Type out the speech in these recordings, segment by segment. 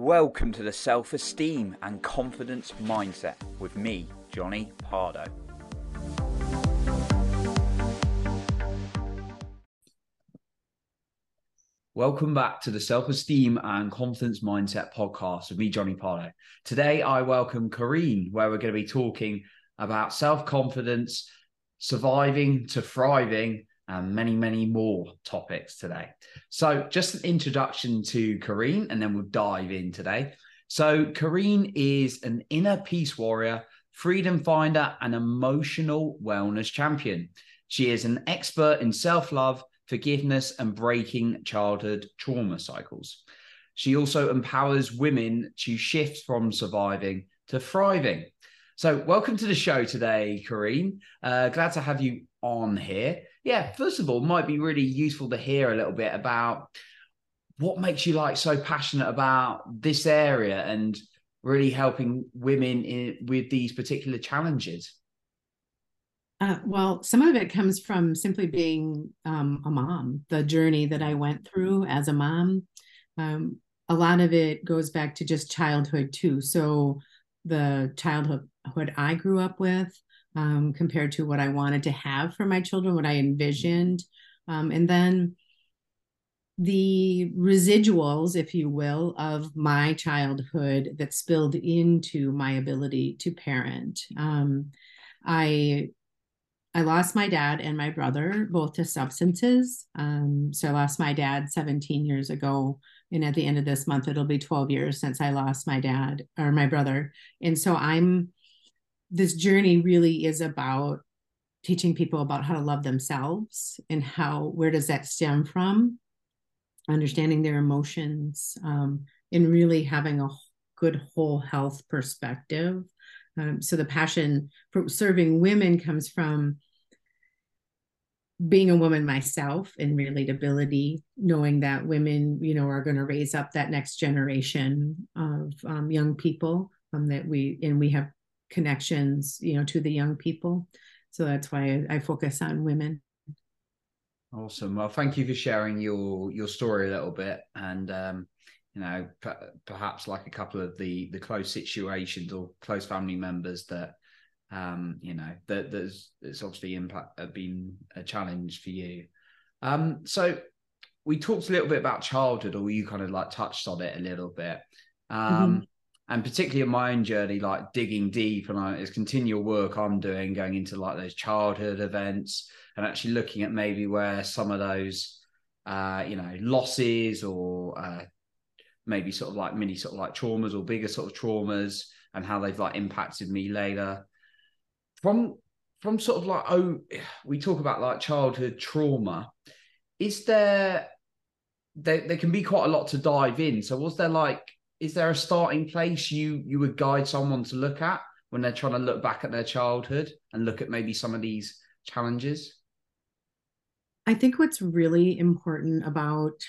Welcome to the Self Esteem and Confidence Mindset with me, Johnny Pardo. Welcome back to the Self Esteem and Confidence Mindset podcast with me, Johnny Pardo. Today, I welcome Corinne, where we're going to be talking about self confidence, surviving to thriving, and many, many more topics today. So, just an introduction to Corinne, and then we'll dive in today. So, Corinne is an inner peace warrior, freedom finder, and emotional wellness champion. She is an expert in self love, forgiveness, and breaking childhood trauma cycles. She also empowers women to shift from surviving to thriving. So, welcome to the show today, Corinne. Uh, glad to have you on here yeah, first of all, might be really useful to hear a little bit about what makes you like so passionate about this area and really helping women in, with these particular challenges. Uh, well, some of it comes from simply being um, a mom, the journey that I went through as a mom. Um, a lot of it goes back to just childhood, too. So, the childhood I grew up with, um, compared to what I wanted to have for my children, what I envisioned. Um, and then the residuals, if you will, of my childhood that spilled into my ability to parent. Um, I I lost my dad and my brother both to substances. Um, so I lost my dad 17 years ago. And at the end of this month, it'll be 12 years since I lost my dad or my brother. And so I'm this journey really is about teaching people about how to love themselves and how where does that stem from? Understanding their emotions um, and really having a good whole health perspective. Um, so the passion for serving women comes from being a woman myself and relatability knowing that women you know are going to raise up that next generation of um, young people um, that we and we have connections you know to the young people. So that's why I, I focus on women. Awesome. Well thank you for sharing your your story a little bit. And um you know p- perhaps like a couple of the the close situations or close family members that um you know that there's it's obviously impact uh, been a challenge for you. Um so we talked a little bit about childhood or you kind of like touched on it a little bit. Um mm-hmm and particularly in my own journey, like digging deep and like, it's continual work I'm doing, going into like those childhood events and actually looking at maybe where some of those, uh, you know, losses or uh, maybe sort of like mini sort of like traumas or bigger sort of traumas and how they've like impacted me later. From from sort of like oh, we talk about like childhood trauma. Is there there, there can be quite a lot to dive in. So was there like is there a starting place you you would guide someone to look at when they're trying to look back at their childhood and look at maybe some of these challenges? I think what's really important about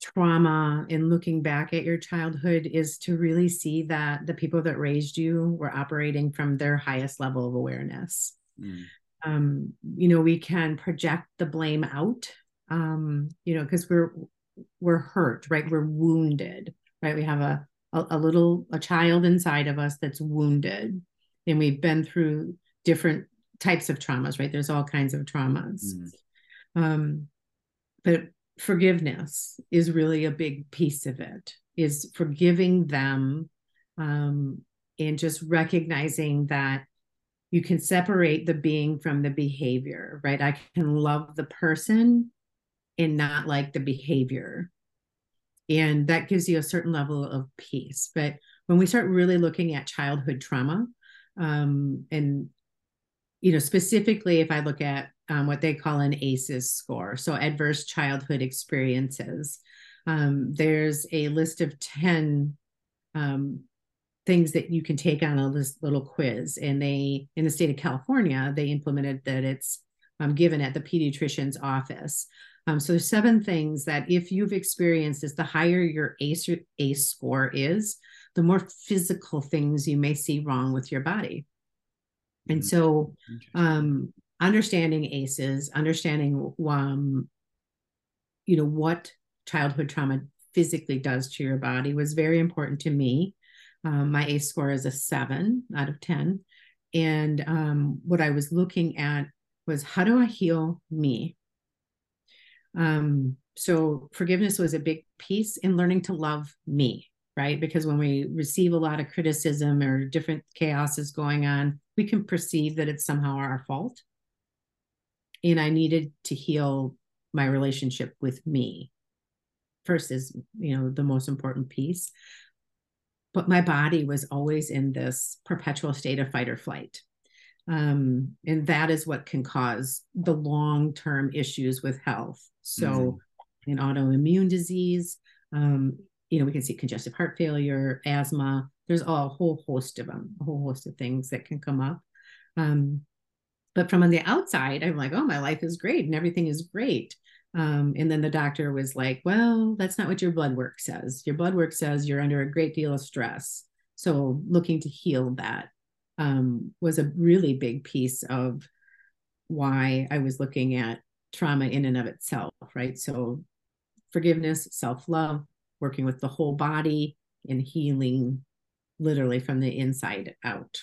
trauma and looking back at your childhood is to really see that the people that raised you were operating from their highest level of awareness. Mm. Um, you know, we can project the blame out, um, you know, because we're we're hurt, right? We're wounded, right? We have a, a, a little a child inside of us that's wounded, and we've been through different types of traumas, right? There's all kinds of traumas. Mm-hmm. Um, but forgiveness is really a big piece of it. Is forgiving them, um, and just recognizing that you can separate the being from the behavior, right? I can love the person and not like the behavior. And that gives you a certain level of peace. But when we start really looking at childhood trauma, um, and you know, specifically if I look at um, what they call an ACEs score, so adverse childhood experiences, um, there's a list of 10 um, things that you can take on a little quiz. And they, in the state of California, they implemented that it's um, given at the pediatrician's office. Um, so there's seven things that if you've experienced is the higher your ACE, ACE score is, the more physical things you may see wrong with your body. And mm-hmm. so um, understanding ACEs, understanding um, you know what childhood trauma physically does to your body was very important to me. Um, my ACE score is a seven out of 10. And um, what I was looking at was how do I heal me? Um, so forgiveness was a big piece in learning to love me, right? Because when we receive a lot of criticism or different chaos is going on, we can perceive that it's somehow our fault. And I needed to heal my relationship with me. First is, you know, the most important piece. But my body was always in this perpetual state of fight or flight. Um, and that is what can cause the long term issues with health. So, mm-hmm. in autoimmune disease, um, you know, we can see congestive heart failure, asthma. There's a whole host of them, a whole host of things that can come up. Um, but from on the outside, I'm like, oh, my life is great and everything is great. Um, and then the doctor was like, well, that's not what your blood work says. Your blood work says you're under a great deal of stress. So looking to heal that um, was a really big piece of why I was looking at trauma in and of itself, right? So forgiveness, self love, working with the whole body, and healing literally from the inside out.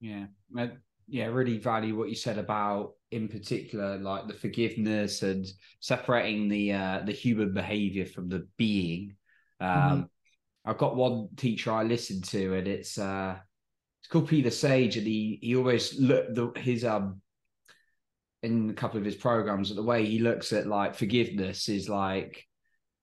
Yeah. I, yeah, really value what you said about in particular like the forgiveness and separating the uh the human behavior from the being. Um mm-hmm. I've got one teacher I listen to and it's uh it's called Peter Sage, and he he always look the his um in a couple of his programs the way he looks at like forgiveness is like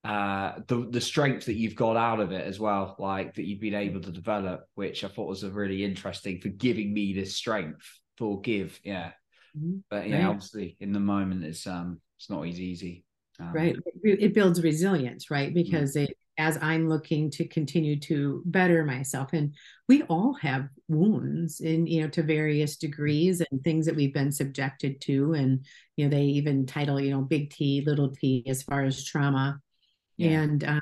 uh the the strength that you've got out of it as well like that you've been able to develop which i thought was a really interesting for giving me this strength forgive yeah mm-hmm. but yeah right. obviously in the moment it's um it's not as easy um, right it builds resilience right mm-hmm. because mm-hmm. it as I'm looking to continue to better myself. And we all have wounds in, you know, to various degrees and things that we've been subjected to. And, you know, they even title, you know, big T, little t as far as trauma. Yeah, and, um,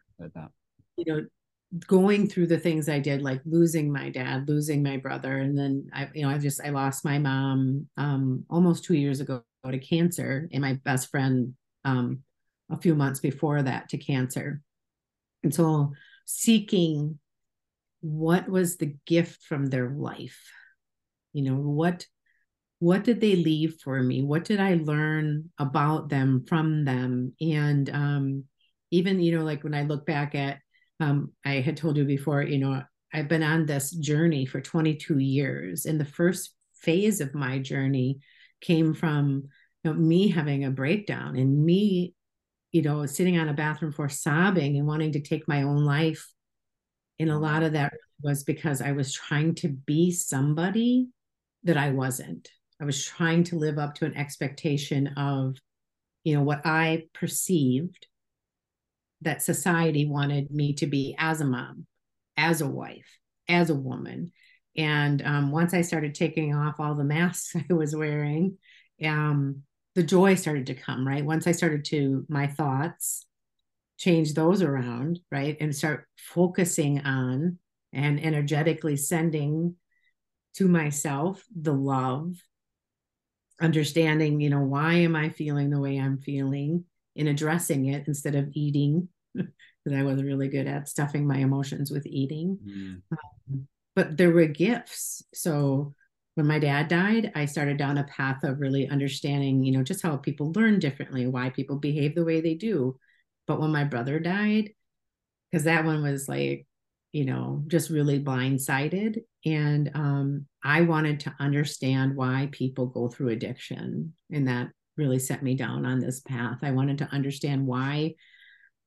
you know, going through the things I did, like losing my dad, losing my brother. And then I, you know, I just, I lost my mom um, almost two years ago to cancer and my best friend um, a few months before that to cancer and so seeking what was the gift from their life? You know, what what did they leave for me? What did I learn about them from them? And um, even, you know, like when I look back at um, I had told you before, you know, I've been on this journey for 22 years. And the first phase of my journey came from you know, me having a breakdown and me you know, sitting on a bathroom floor sobbing and wanting to take my own life. And a lot of that was because I was trying to be somebody that I wasn't. I was trying to live up to an expectation of, you know, what I perceived that society wanted me to be as a mom, as a wife, as a woman. And um, once I started taking off all the masks I was wearing, um, the joy started to come, right? Once I started to, my thoughts change those around, right? And start focusing on and energetically sending to myself the love, understanding, you know, why am I feeling the way I'm feeling in addressing it instead of eating, because I wasn't really good at stuffing my emotions with eating. Mm. Um, but there were gifts. So when my dad died, I started down a path of really understanding, you know, just how people learn differently, why people behave the way they do. But when my brother died, because that one was like, you know, just really blindsided. And um, I wanted to understand why people go through addiction. And that really set me down on this path. I wanted to understand why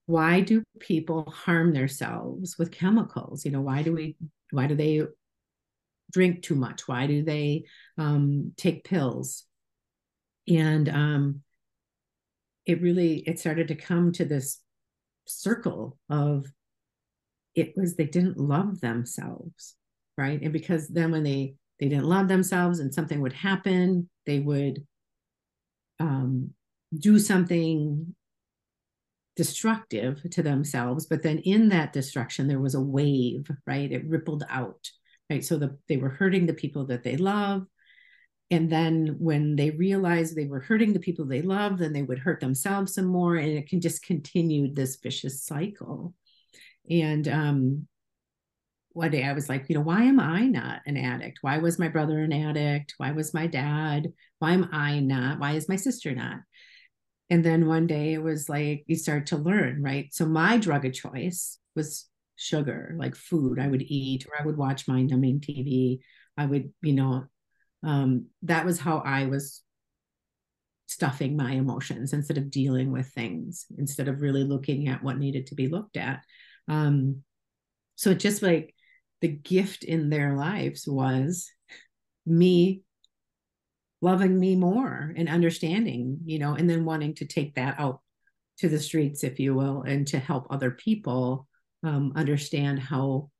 why do people harm themselves with chemicals you know why do we why do they drink too much? Why do they um, take pills? And um, it really it started to come to this circle of it was they didn't love themselves, right? And because then when they they didn't love themselves and something would happen, they would um, do something destructive to themselves but then in that destruction there was a wave right it rippled out right? So the, they were hurting the people that they love. And then when they realized they were hurting the people they love, then they would hurt themselves some more and it can just continue this vicious cycle. And um one day i was like you know why am i not an addict? Why was my brother an addict? Why was my dad? Why am i not? Why is my sister not? And then one day it was like you start to learn right? So my drug of choice was sugar like food i would eat or i would watch mind numbing tv i would you know um, that was how I was stuffing my emotions instead of dealing with things, instead of really looking at what needed to be looked at. Um, so it just like the gift in their lives was me loving me more and understanding, you know, and then wanting to take that out to the streets, if you will, and to help other people um, understand how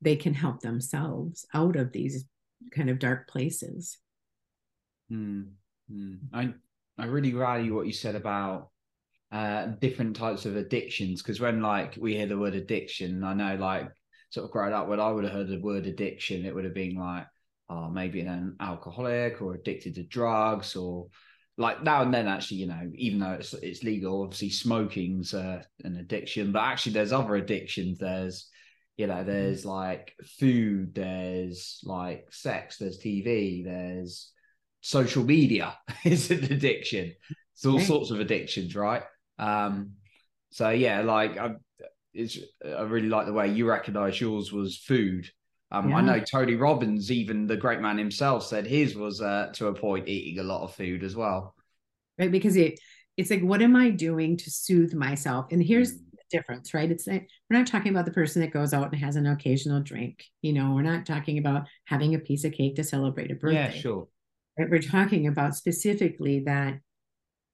they can help themselves out of these kind of dark places. Mm. I I really value what you said about uh, different types of addictions because when like we hear the word addiction, I know like sort of growing up when I would have heard the word addiction, it would have been like, oh, maybe an alcoholic or addicted to drugs or like now and then actually you know even though it's it's legal obviously smoking's uh, an addiction but actually there's other addictions. There's you know mm-hmm. there's like food there's like sex there's tv there's social media is an addiction. It's all sorts of addictions right? Um so yeah like i it's i really like the way you recognize yours was food um yeah. i know tony robbins even the great man himself said his was uh to a point eating a lot of food as well right because it it's like what am i doing to soothe myself and here's mm difference, right? It's we're not talking about the person that goes out and has an occasional drink. You know, we're not talking about having a piece of cake to celebrate a birthday. Yeah, sure. Right? We're talking about specifically that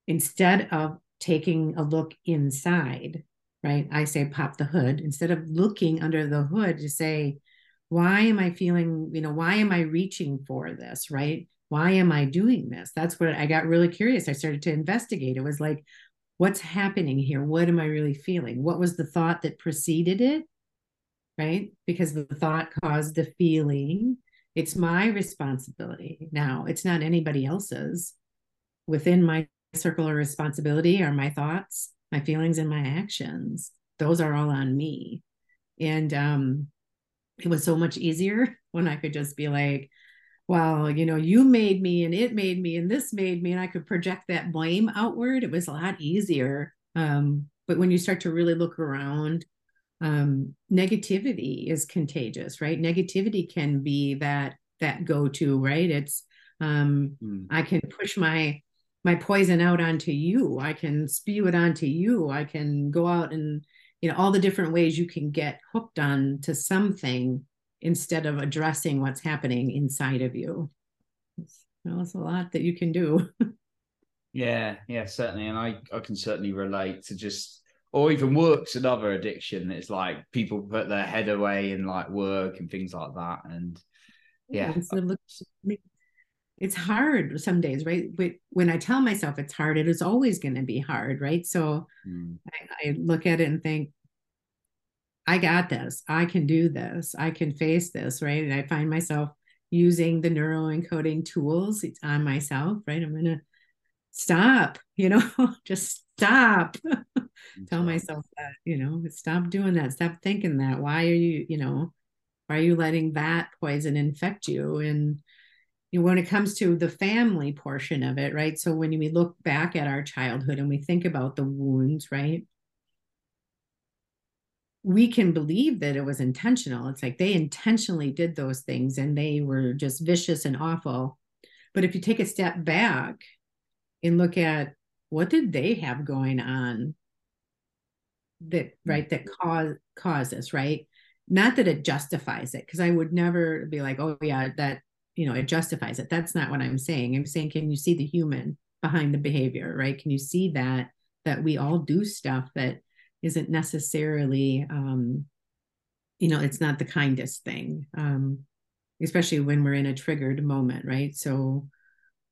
instead of taking a look inside, right? I say pop the hood instead of looking under the hood to say, why am I feeling, you know, why am I reaching for this, right? Why am I doing this? That's what I got really curious. I started to investigate. It was like, what's happening here? What am I really feeling? What was the thought that preceded it? Right? Because the thought caused the feeling. It's my responsibility now, it's not anybody else's. Within my circle of responsibility are my thoughts, my feelings, and my actions. Those are all on me. And um, it was so much easier when I could just be like, well, you know, you made me and it made me and this made me, and I could project that blame outward. It was a lot easier. Um, but when you start to really look around, um, negativity is contagious, right? Negativity can be that that go-to, right? It's um, mm. I can push my my poison out onto you. I can spew it onto you. I can go out and you know all the different ways you can get hooked on to something instead of addressing what's happening inside of you. It's a lot that you can do. yeah, yeah, certainly. And I, I can certainly relate to just, or even work's another addiction. It's like people put their head away in like work and things like that. And yeah. yeah it's hard some days, right? But when I tell myself it's hard, it is always going to be hard, right? So mm. I, I look at it and think, I got this. I can do this. I can face this, right? And I find myself using the neuro encoding tools on myself, right? I'm going to stop, you know, just stop. Tell myself that, you know, stop doing that. Stop thinking that. Why are you, you know, why are you letting that poison infect you? And you know, when it comes to the family portion of it, right? So when we look back at our childhood and we think about the wounds, right? we can believe that it was intentional. It's like they intentionally did those things and they were just vicious and awful. But if you take a step back and look at what did they have going on that mm-hmm. right that cause cause this, right? Not that it justifies it, because I would never be like, oh yeah, that you know, it justifies it. That's not what I'm saying. I'm saying, can you see the human behind the behavior, right? Can you see that that we all do stuff that isn't necessarily um, you know it's not the kindest thing um, especially when we're in a triggered moment right so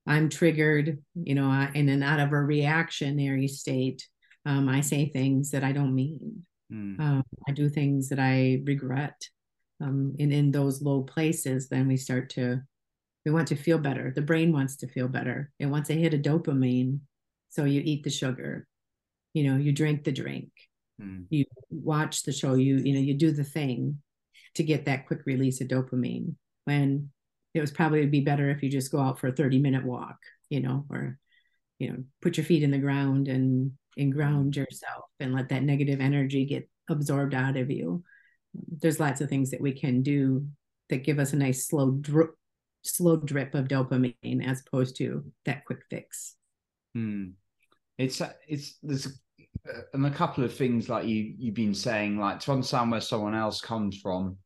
i'm triggered you know in and out of a reactionary state um, i say things that i don't mean mm. um, i do things that i regret um, and in those low places then we start to we want to feel better. The brain wants to feel better. It wants to hit a dopamine so you eat the sugar. You know you drink the drink. Mm. you watch the show. You you know you do the thing to get that quick release of dopamine when it was probably be better if you just go out for a 30 minute walk you know or you know put your feet in the ground and and ground yourself and let that negative energy get absorbed out of you. There's lots of things that we can do that give us a nice slow drip slow drip of dopamine as opposed to that quick fix hmm. it's it's there's a, and a couple of things like you you've been saying like to understand where someone else comes from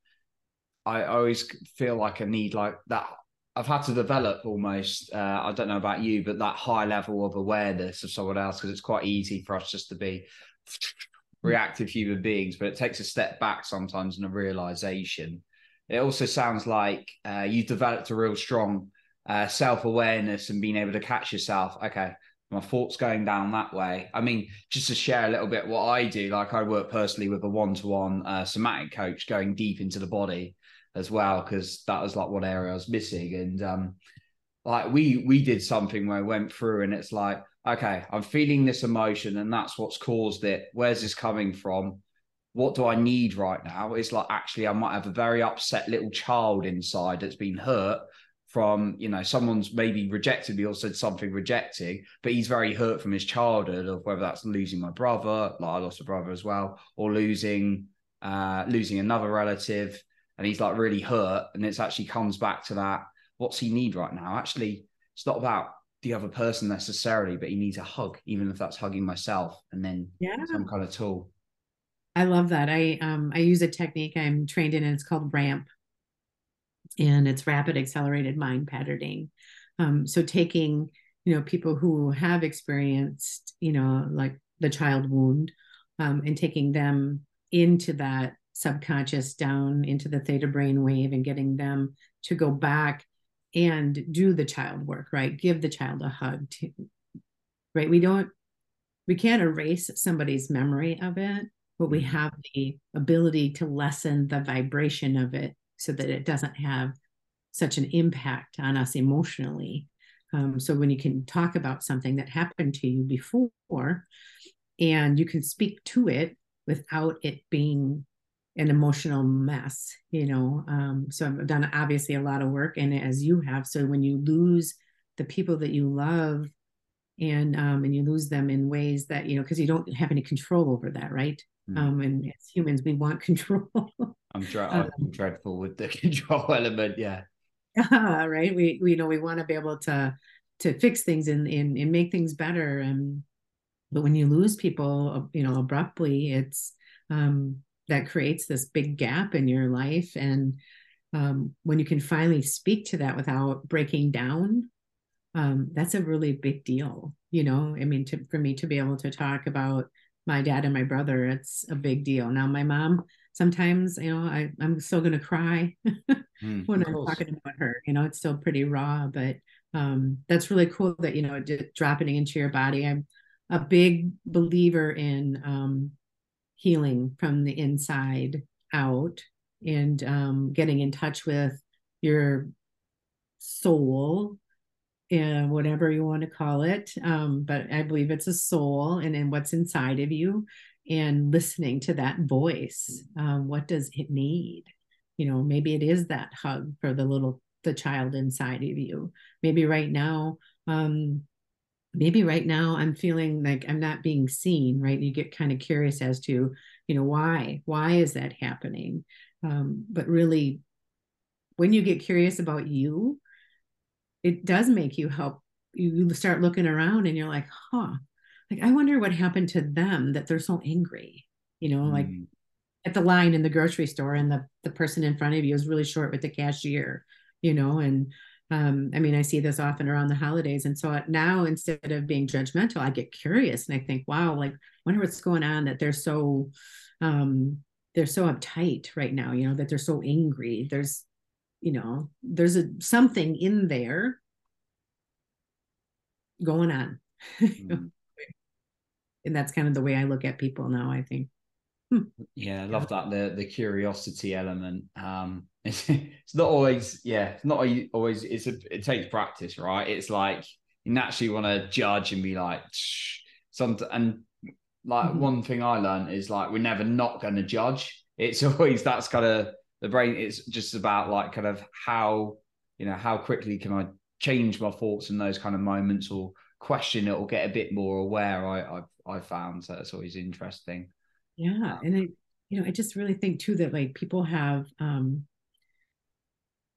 I always feel like I need like that. I've had to develop almost. Uh, I don't know about you, but that high level of awareness of someone else because it's quite easy for us just to be reactive human beings, but it takes a step back sometimes and a realization. It also sounds like uh, you've developed a real strong uh, self awareness and being able to catch yourself. Okay, my thoughts going down that way. I mean, just to share a little bit what I do, like I work personally with a one to one somatic coach going deep into the body as well because that was like one area I was missing. And um, like we we did something where I went through and it's like, okay, I'm feeling this emotion and that's what's caused it. Where's this coming from? What do I need right now? It's like actually I might have a very upset little child inside that's been hurt from you know someone's maybe rejected me or said something rejecting but he's very hurt from his childhood of whether that's losing my brother like i lost a brother as well or losing uh losing another relative and he's like really hurt. And it's actually comes back to that what's he need right now? Actually, it's not about the other person necessarily, but he needs a hug, even if that's hugging myself and then yeah. some kind of tool. I love that. I um I use a technique I'm trained in and it's called RAMP. And it's rapid accelerated mind patterning. Um, so taking, you know, people who have experienced, you know, like the child wound, um, and taking them into that subconscious down into the theta brain wave and getting them to go back and do the child work right give the child a hug to right we don't we can't erase somebody's memory of it but we mm-hmm. have the ability to lessen the vibration of it so that it doesn't have such an impact on us emotionally um, so when you can talk about something that happened to you before and you can speak to it without it being an emotional mess you know um, so i've done obviously a lot of work in it as you have so when you lose the people that you love and um, and you lose them in ways that you know because you don't have any control over that right? Mm. um, and as humans we want control. I'm, dre- I'm um, dreadful with the control element yeah. Right? We, we you know we want to be able to to fix things and, and and make things better and but when you lose people you know abruptly it's um that creates this big gap in your life and um, when you can finally speak to that without breaking down um, that's a really big deal you know? I mean to, for me to be able to talk about my dad and my brother it's a big deal. Now my mom sometimes you know I, i'm still going to cry mm, when i'm talking about her you know? It's still pretty raw but um, that's really cool that you know dropping into your body. I'm a big believer in um, healing from the inside out and um, getting in touch with your soul and whatever you want to call it um, but i believe it's a soul and then what's inside of you and listening to that voice um, what does it need? You know maybe it is that hug for the little the child inside of you. Maybe right now um, maybe right now i'm feeling like i'm not being seen right? You get kind of curious as to you know why why is that happening? Um, but really when you get curious about you it does make you help you start looking around and you're like huh like i wonder what happened to them that they're so angry you know mm. like at the line in the grocery store and the the person in front of you is really short with the cashier you know and um, I mean, I see this often around the holidays. And so now instead of being judgmental, I get curious and I think, wow, like, wonder what's going on that they're so, um, they're so uptight right now, you know, that they're so angry. There's, you know, there's a something in there going on. Mm-hmm. and that's kind of the way I look at people now, I think. hmm. yeah, I love that the the curiosity element. Um, it's, it's not always yeah, it's not always. It's a, it takes practice, right? It's like you naturally want to judge and be like, some and like mm-hmm. one thing I learned is like we're never not going to judge. It's always that's kind of the brain. It's just about like kind of how you know how quickly can I change my thoughts in those kind of moments or question it or get a bit more aware. I I've, I've found so that's always interesting. Yeah, and I you know I just really think too that like people have um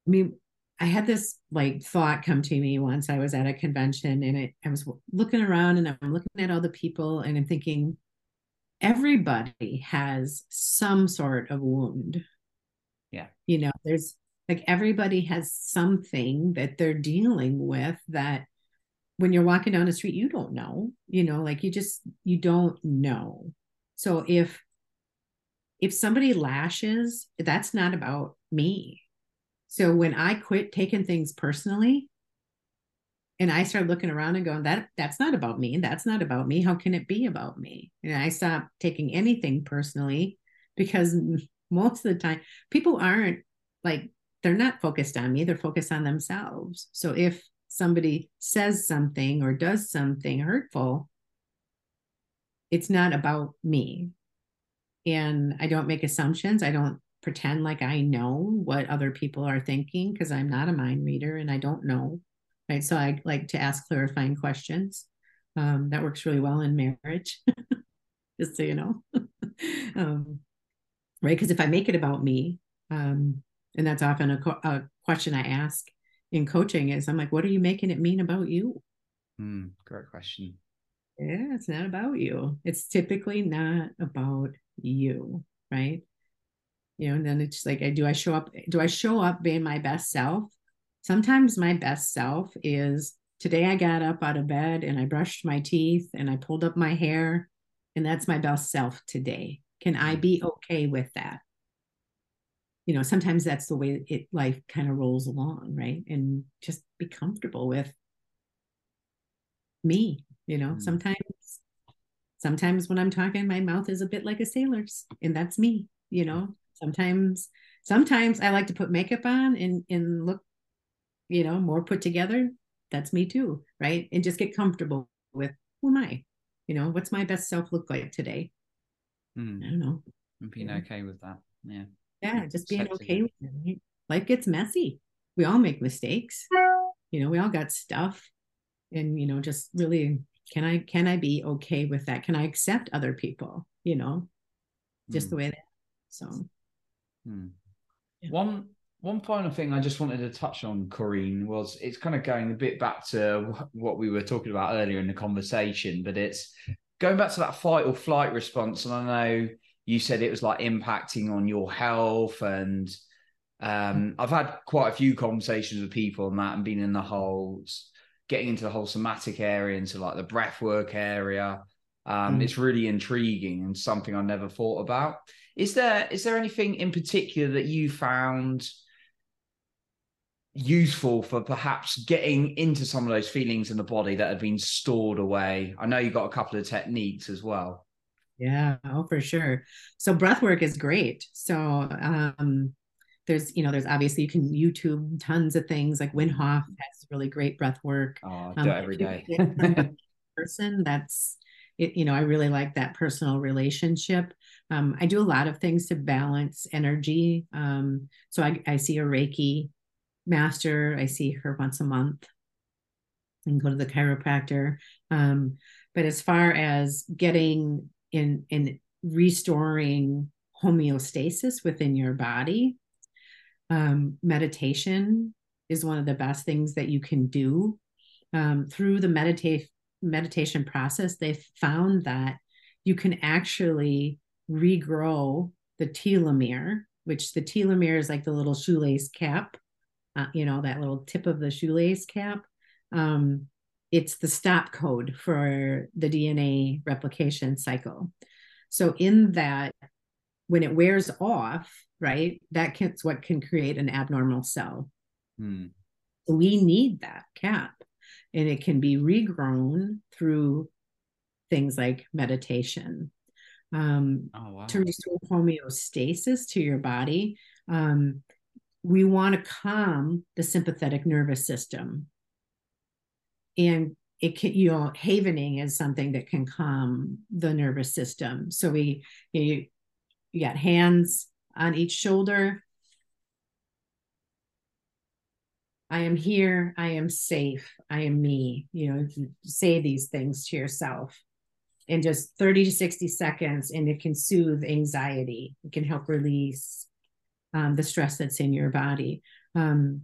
I mean I had this like thought come to me once I was at a convention and it, I was looking around and I'm looking at all the people and I'm thinking, everybody has some sort of wound. Yeah. You know, there's like everybody has something that they're dealing with that when you're walking down the street, you don't know, you know, like you just, you don't know. So if, if somebody lashes, that's not about me so when I quit taking things personally, and I started looking around and going, that that's not about me. That's not about me. How can it be about me? And I stopped taking anything personally because most of the time people aren't like they're not focused on me, they're focused on themselves. So if somebody says something or does something hurtful, it's not about me. And I don't make assumptions. I don't pretend like I know what other people are thinking because I'm not a mind reader and I don't know. Right. So I like to ask clarifying questions. Um, that works really well in marriage, just so you know. um, right. Because if I make it about me, um, and that's often a, co- a, question I ask in coaching is I'm like, what are you making it mean about you? Mm, great question. Yeah, it's not about you. It's typically not about you, right? you know and then it's like do i show up do i show up being my best self sometimes my best self is today i got up out of bed and i brushed my teeth and i pulled up my hair and that's my best self today can i be okay with that? You know sometimes that's the way it life kind of rolls along right? And just be comfortable with me you know? Mm. sometimes sometimes when i'm talking my mouth is a bit like a sailor's and that's me you know? Sometimes sometimes i like to put makeup on and and look you know more put together that's me too right? And just get comfortable with who am i? You know what's my best self look like today mm. i don't know. Being okay with that. Yeah. Yeah just being okay with it right? life gets messy. We all make mistakes. You know we all got stuff. And you know just really can i can i be okay with that? Can i accept other people you know? Just mm. the way that so. Hmm. Yeah. One one final thing I just wanted to touch on, Corinne, was it's kind of going a bit back to what we were talking about earlier in the conversation, but it's going back to that fight or flight response. And I know you said it was like impacting on your health, and um, I've had quite a few conversations with people on that, and been in the whole getting into the whole somatic area, into like the breath work area. Um, mm. It's really intriguing and something I never thought about. Is there is there anything in particular that you found useful for perhaps getting into some of those feelings in the body that have been stored away? I know you got a couple of techniques as well. Yeah, oh for sure. So breath work is great. So um there's you know there's obviously you can YouTube tons of things like Wim Hof has really great breath work. Oh, I do um, every day. person that's it, you know, I really like that personal relationship. Um, I do a lot of things to balance energy. Um, so I, I see a Reiki master. I see her once a month and go to the chiropractor. Um, but as far as getting in in restoring homeostasis within your body, um, meditation is one of the best things that you can do. Um, through the meditate meditation process, they found that you can actually regrow the telomere, which the telomere is like the little shoelace cap, uh, you know, that little tip of the shoelace cap. Um, it's the stop code for the DNA replication cycle. So, in that, when it wears off, right, that can, what can create an abnormal cell. Hmm. We need that cap and it can be regrown through things like meditation. um, oh, wow. to restore homeostasis to your body. Um, we want to calm the sympathetic nervous system. And it can, you know, havening is something that can calm the nervous system. So we, you, you got hands on each shoulder. I am here. I am safe. I am me. You know, say these things to yourself in just 30 to 60 seconds, and it can soothe anxiety. It can help release um, the stress that's in your body. Um,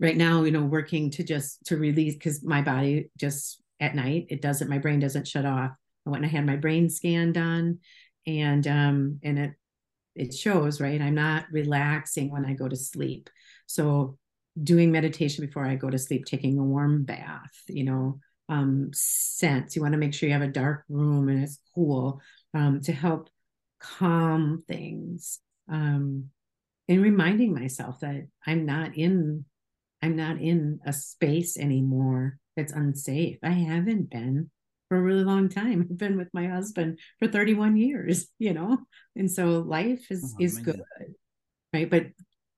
right now, you know, working to just to release because my body just at night it doesn't. My brain doesn't shut off. I went and I had my brain scan done, and um, and it it shows right. I'm not relaxing when I go to sleep. So doing meditation before I go to sleep, taking a warm bath, you know, um, scents. You want to make sure you have a dark room and it's cool um, to help calm things. Um, and reminding myself that I'm not in I'm not in a space anymore that's unsafe. I haven't been for a really long time. I've been with my husband for 31 years, you know, and so life is oh, is good, right? But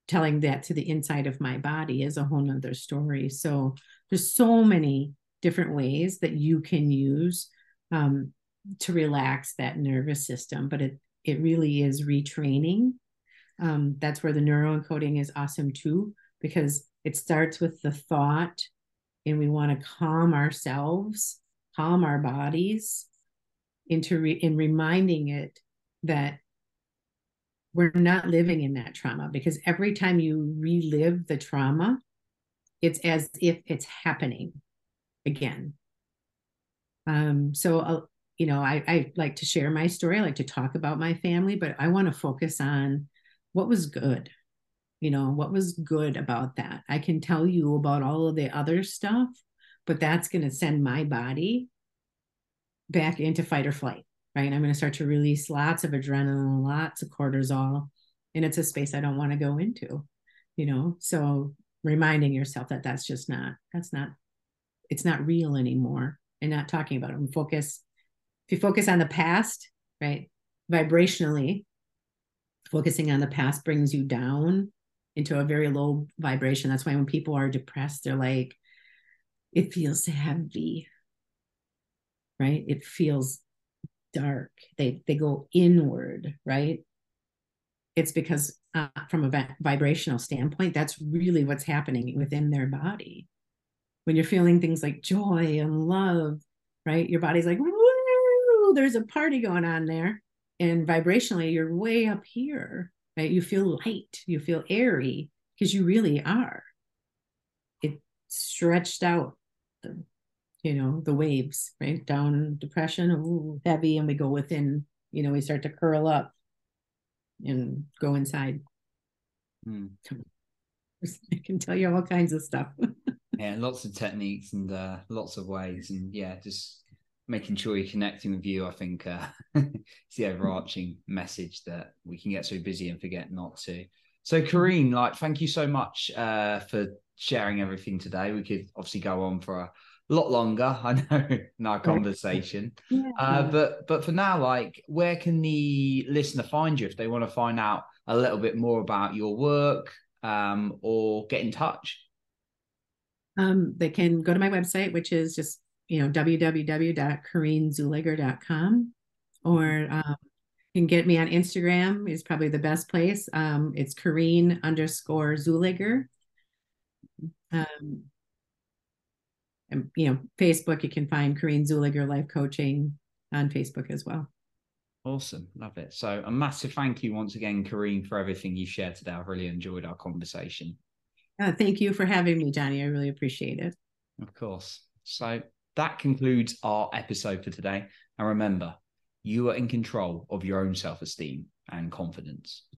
telling that to the inside of my body is a whole nother story. So there's so many different ways that you can use um, to relax that nervous system, but it it really is retraining. Um, that's where the neuroencoding is awesome too, because it starts with the thought, and we want to calm ourselves, calm our bodies into re- in reminding it that we're not living in that trauma because every time you relive the trauma, it's as if it's happening again. Um, so, uh, you know, I, I like to share my story, I like to talk about my family, but I want to focus on what was good. You know, what was good about that? I can tell you about all of the other stuff, but that's going to send my body back into fight or flight, right? I'm going to start to release lots of adrenaline, lots of cortisol, and it's a space I don't want to go into, you know? So reminding yourself that that's just not, that's not it's not real anymore and not talking about it. And focus, if you focus on the past, right, vibrationally, focusing on the past brings you down into a very low vibration. That's why when people are depressed, they're like, it feels heavy, right? It feels dark. They they go inward, right? It's because uh, from a vibrational standpoint, that's really what's happening within their body when you're feeling things like joy and love, right? Your body's like, Woo, there's a party going on there. And vibrationally, you're way up here, right? You feel light, you feel airy because you really are. It stretched out the, you know, the waves, right? Down depression, ooh, heavy, and we go within, you know, we start to curl up and go inside. Hmm. I can tell you all kinds of stuff. yeah, lots of techniques and uh, lots of ways, and yeah, just making sure you're connecting with you. I think uh, it's the overarching message that we can get so busy and forget not to. So, Corinne, like, thank you so much uh, for sharing everything today. We could obviously go on for a lot longer, I know, in our conversation. Yeah. Uh, but but for now, like, where can the listener find you if they want to find out a little bit more about your work um, or get in touch? um, they can go to my website, which is just, you know, www.corinnezuleger.com or um, you can get me on Instagram is probably the best place. Um, it's Corinne underscore Zuleger. Um, and, you know, Facebook, you can find Corinne Zuleger Life Coaching on Facebook as well. Awesome. Love it. So a massive thank you once again, Corinne, for everything you shared today. I've really enjoyed our conversation. Uh, thank you for having me, Johnny. I really appreciate it. Of course. So that concludes our episode for today. And remember, you are in control of your own self esteem and confidence.